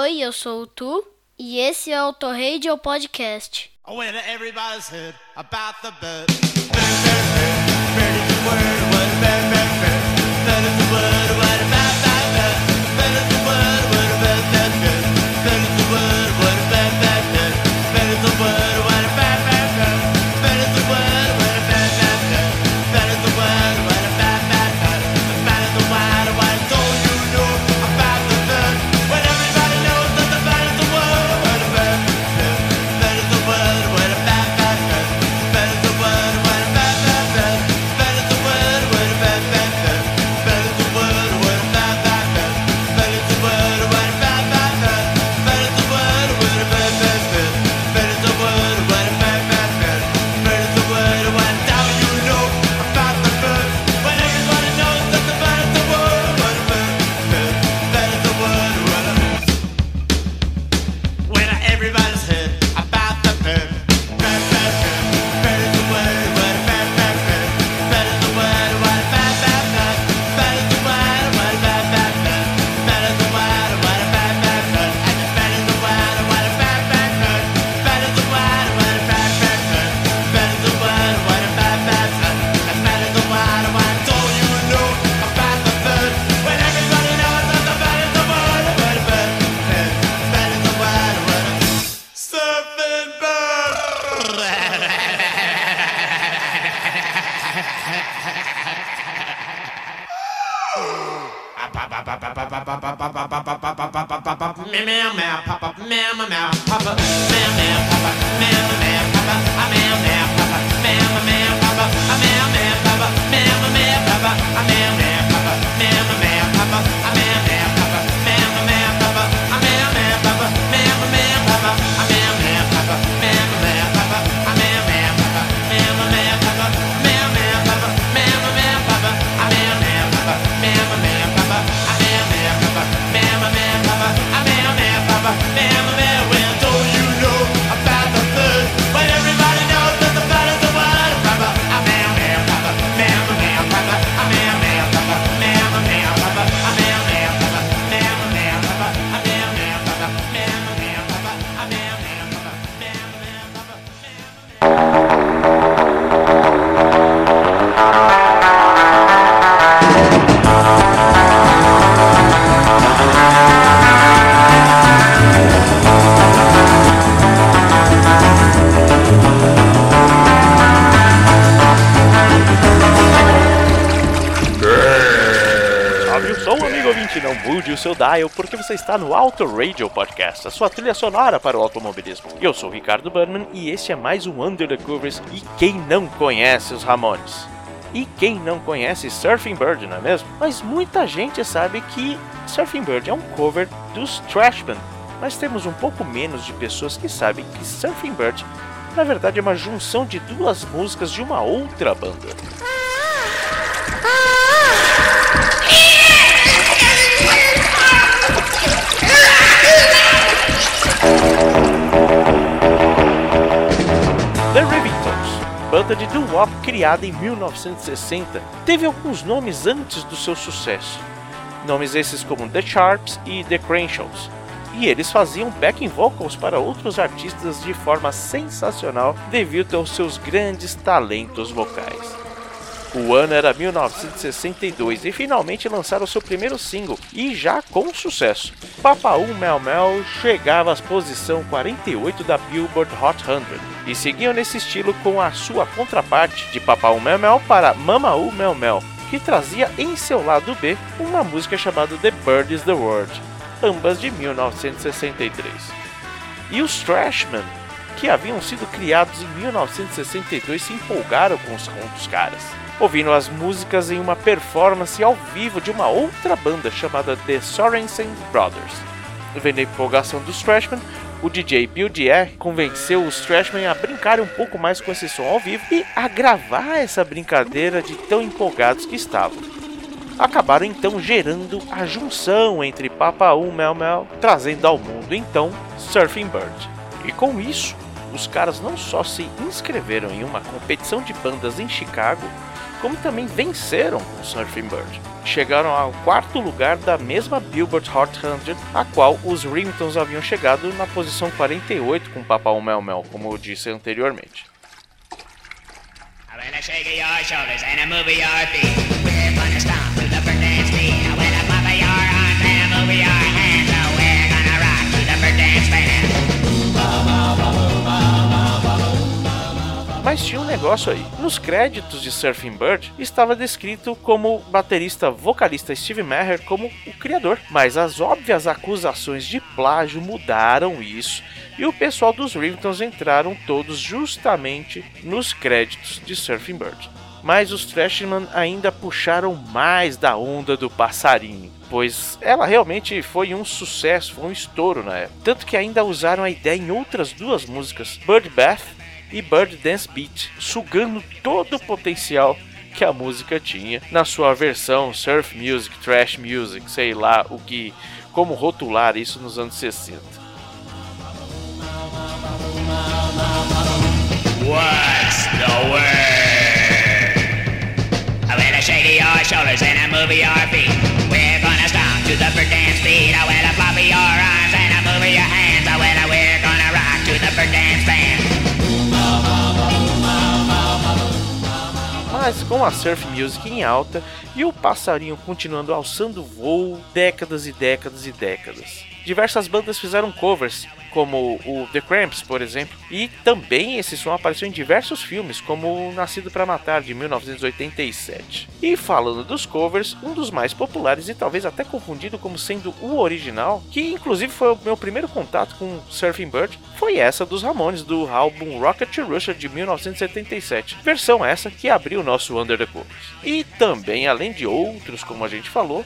Oi, eu sou o Tu e esse é o Torradio Podcast. When everybody's heard about the bird. papa, amigo ouvinte, não mude o seu dial, porque você está no Auto Radio Podcast, a sua trilha sonora para o automobilismo. Eu sou Ricardo Burnman e este é mais um Under the Covers. E quem não conhece os Ramones? E quem não conhece Surfing Bird, não é mesmo? Mas muita gente sabe que Surfing Bird é um cover dos Trashman. Mas temos um pouco menos de pessoas que sabem que Surfing Bird, na verdade, é uma junção de duas músicas de uma outra banda. Doo-wop criada em 1960, teve alguns nomes antes do seu sucesso. Nomes esses como The Sharps e The Crenshaws. E eles faziam backing vocals para outros artistas de forma sensacional devido aos seus grandes talentos vocais. O ano era 1962 e finalmente lançaram seu primeiro single, e já com sucesso. Papaú Mel Mel chegava à posição 48 da Billboard Hot 100 e seguiam nesse estilo com a sua contraparte de Papaú Mel Mel para Mamaú Mel Mel, que trazia em seu lado B uma música chamada The Bird is the Word, ambas de 1963. E os Trashmen, que haviam sido criados em 1962, se empolgaram com os com dos caras ouvindo as músicas em uma performance ao vivo de uma outra banda chamada The Sorensen Brothers. Vendo a empolgação dos Trashmen, o DJ Bill Dier convenceu os Trashmen a brincarem um pouco mais com esse som ao vivo e a gravar essa brincadeira de tão empolgados que estavam. Acabaram então gerando a junção entre Papa 1 Mel Mel, trazendo ao mundo então Surfing Bird. E com isso, os caras não só se inscreveram em uma competição de bandas em Chicago, como também venceram o Surfing Bird, chegaram ao quarto lugar da mesma Billboard Hot 100, a qual os Ringtons haviam chegado na posição 48 com Papau Mel Mel, como eu disse anteriormente. Mas tinha um negócio aí. Nos créditos de Surfing Bird estava descrito como baterista vocalista Steve Maher como o criador, mas as óbvias acusações de plágio mudaram isso e o pessoal dos Ringtons entraram todos justamente nos créditos de Surfing Bird. Mas os Trashman ainda puxaram mais da onda do passarinho, pois ela realmente foi um sucesso, foi um estouro na época. Tanto que ainda usaram a ideia em outras duas músicas, Bird Bath e Bird Dance Beat, sugando todo o potencial que a música tinha na sua versão surf music, trash music, sei lá o que, como rotular isso nos anos 60. What's the word? I shake your shoulders and I move your feet, we're gonna stomp to the dance beat. I will flop your arms and I move your hands. I will, we're gonna rock to the dance Mas com a surf music em alta e o passarinho continuando alçando voo décadas e décadas e décadas. Diversas bandas fizeram covers, como o The Cramps, por exemplo, e também esse som apareceu em diversos filmes, como Nascido para Matar, de 1987. E falando dos covers, um dos mais populares e talvez até confundido como sendo o original, que inclusive foi o meu primeiro contato com Surfing Bird, foi essa dos Ramones do álbum Rocket Russia de 1977. Versão essa que abriu o nosso Under the Covers. E também, além de outros, como a gente falou,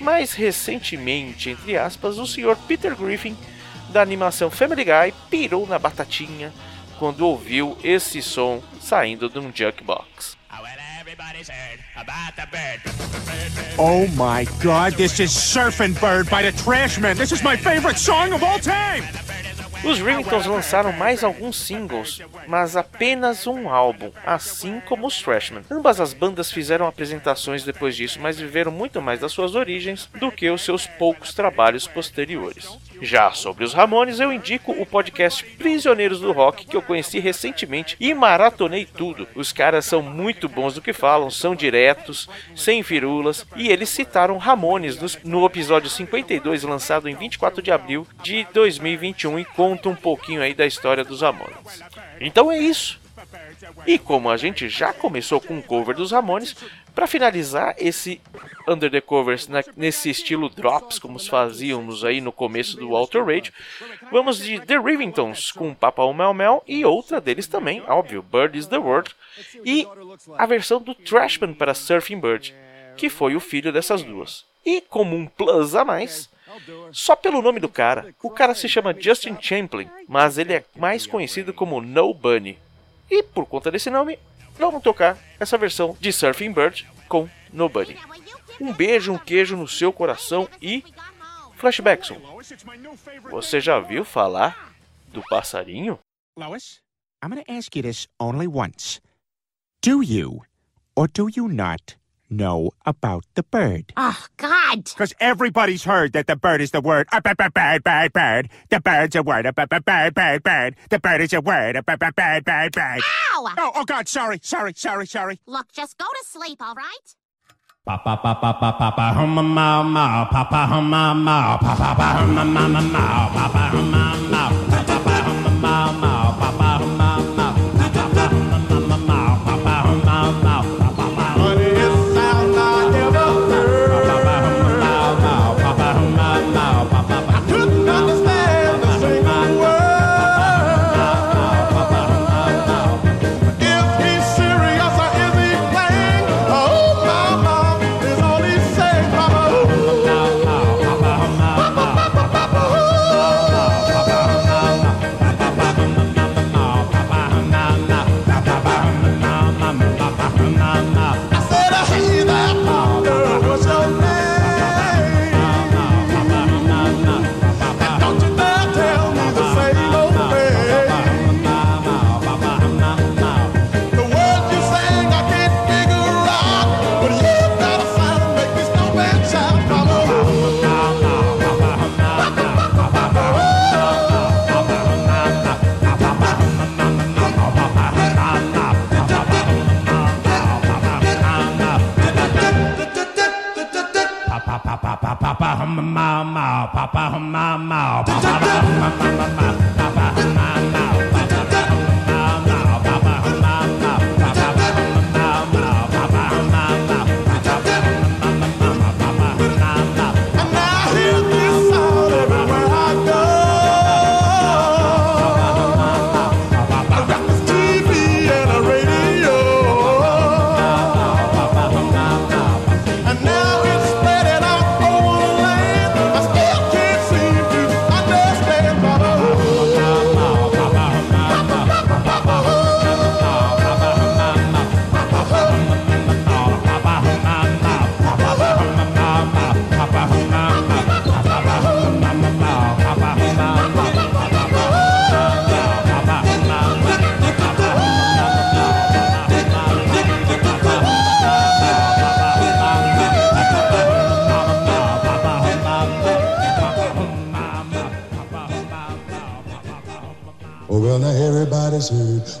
mais recentemente, entre aspas, o Sr. Peter Griffin da animação Family Guy pirou na batatinha quando ouviu esse som saindo de um jukebox. Oh, my god, this is Bird by the Trashmen. This is my favorite song of all time. Os Ringtones lançaram mais alguns singles, mas apenas um álbum, assim como os Trashmen. Ambas as bandas fizeram apresentações depois disso, mas viveram muito mais das suas origens do que os seus poucos trabalhos posteriores. Já sobre os Ramones, eu indico o podcast Prisioneiros do Rock, que eu conheci recentemente e maratonei tudo. Os caras são muito bons do que falam, são diretos, sem firulas, e eles citaram Ramones no, episódio 52, lançado em 24 de abril de 2021, e conta um pouquinho aí da história dos Ramones. Então é isso. E como a gente já começou com o cover dos Ramones, para finalizar esse Under the Covers na- nesse estilo drops, como fazíamos aí no começo do Walter Radio, vamos de The Rivingtons com Papa Mel Mel e outra deles também, óbvio, Bird is the Word, e a versão do Trashman para Surfing Bird, que foi o filho dessas duas. E como um plus a mais, só pelo nome do cara, o cara se chama Justin Champlin, mas ele é mais conhecido como No Bunny. E por conta desse nome, vamos tocar essa versão de Surfing Bird com No Bunny. Um beijo, um queijo no seu coração e Flashbackson. Você já viu falar do passarinho? Lois, I'm going ask you this only once. Do you or do you not know about the bird? Oh, God. Because everybody's heard that the bird is the word. A bird, bird, bird, bird. The bird's a word. A bird, bird, bird, bird. The bird is a word. A bird, bird, bird, bird, bird. Ow! Oh, oh, God, sorry, sorry, sorry, sorry. Look, just go to sleep, all right? Pa pa pa pa pa pa pa hum ma ma pa pa hum ma ma pa pa pa hum ma ma ma ma pa pa hum ma ma pa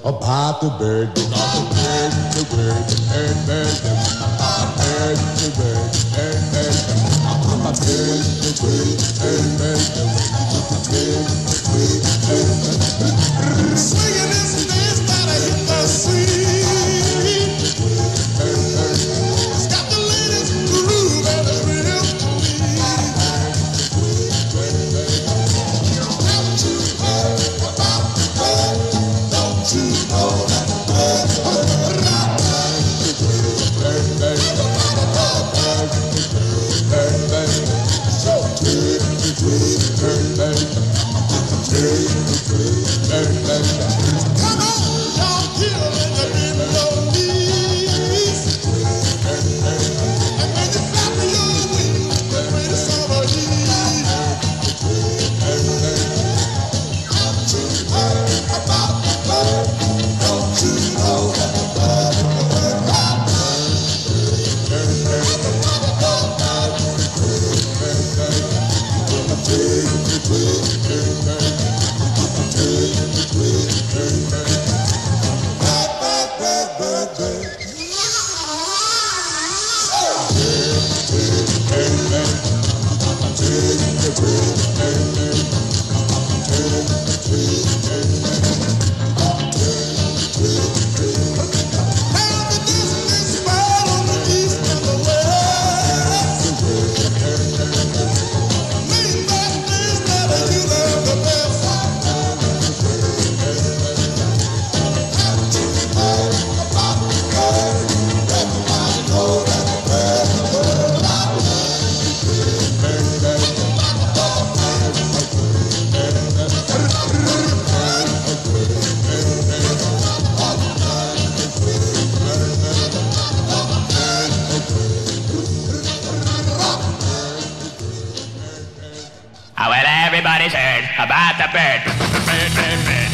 about the bird, about the bird, the bird, the bird, bird, the bird, the bird, bird, bird, about the bird, the bird, bird, bird, the bird, the bird, the bird, bird, bird, singing this. everybody's heard about the bird. bird, bird, bird.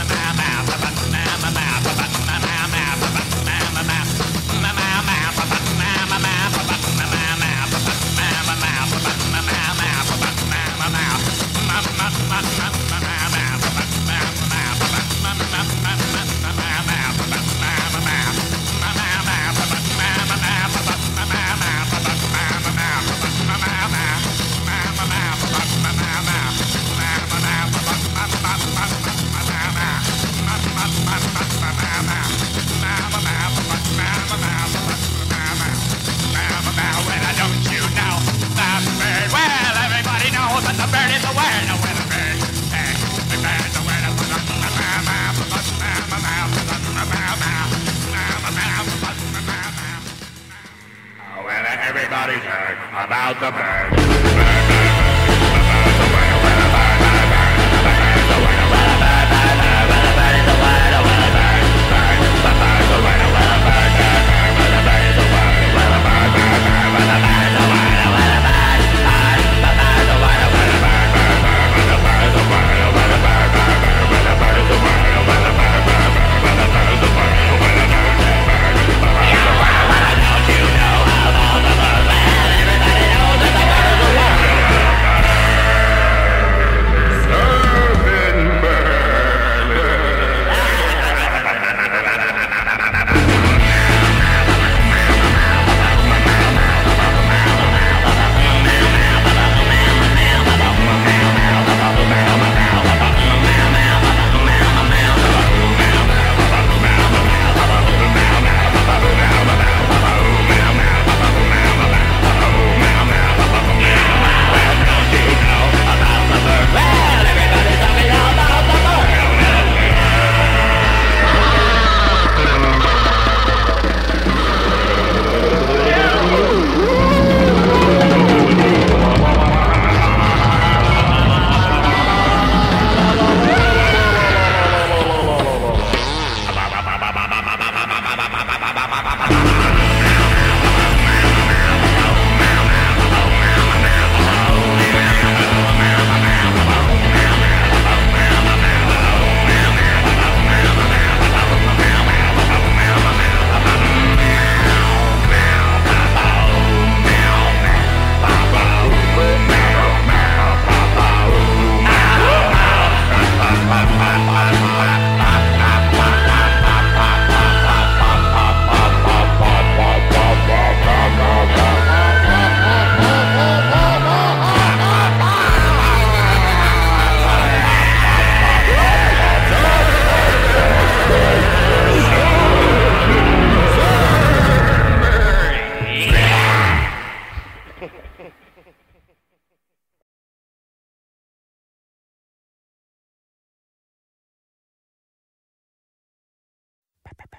About the bird.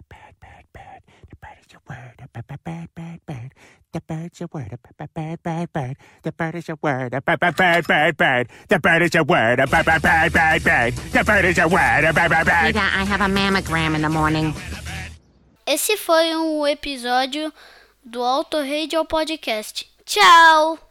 Bad, bad, bad. The bird is a word. Bad, bad, bad, bad, bad. The bird's a word. Bad, bad, bad, bad. The bird is a word. Bad, bad, bad, bad, bad. The bird is a word. Bad, bad, bad, bad, bad. The bird is a word. Bad, bad, bad. Rita, I have a mammogram in the morning. Esse foi um episódio do Auto Radio Podcast. Tchau!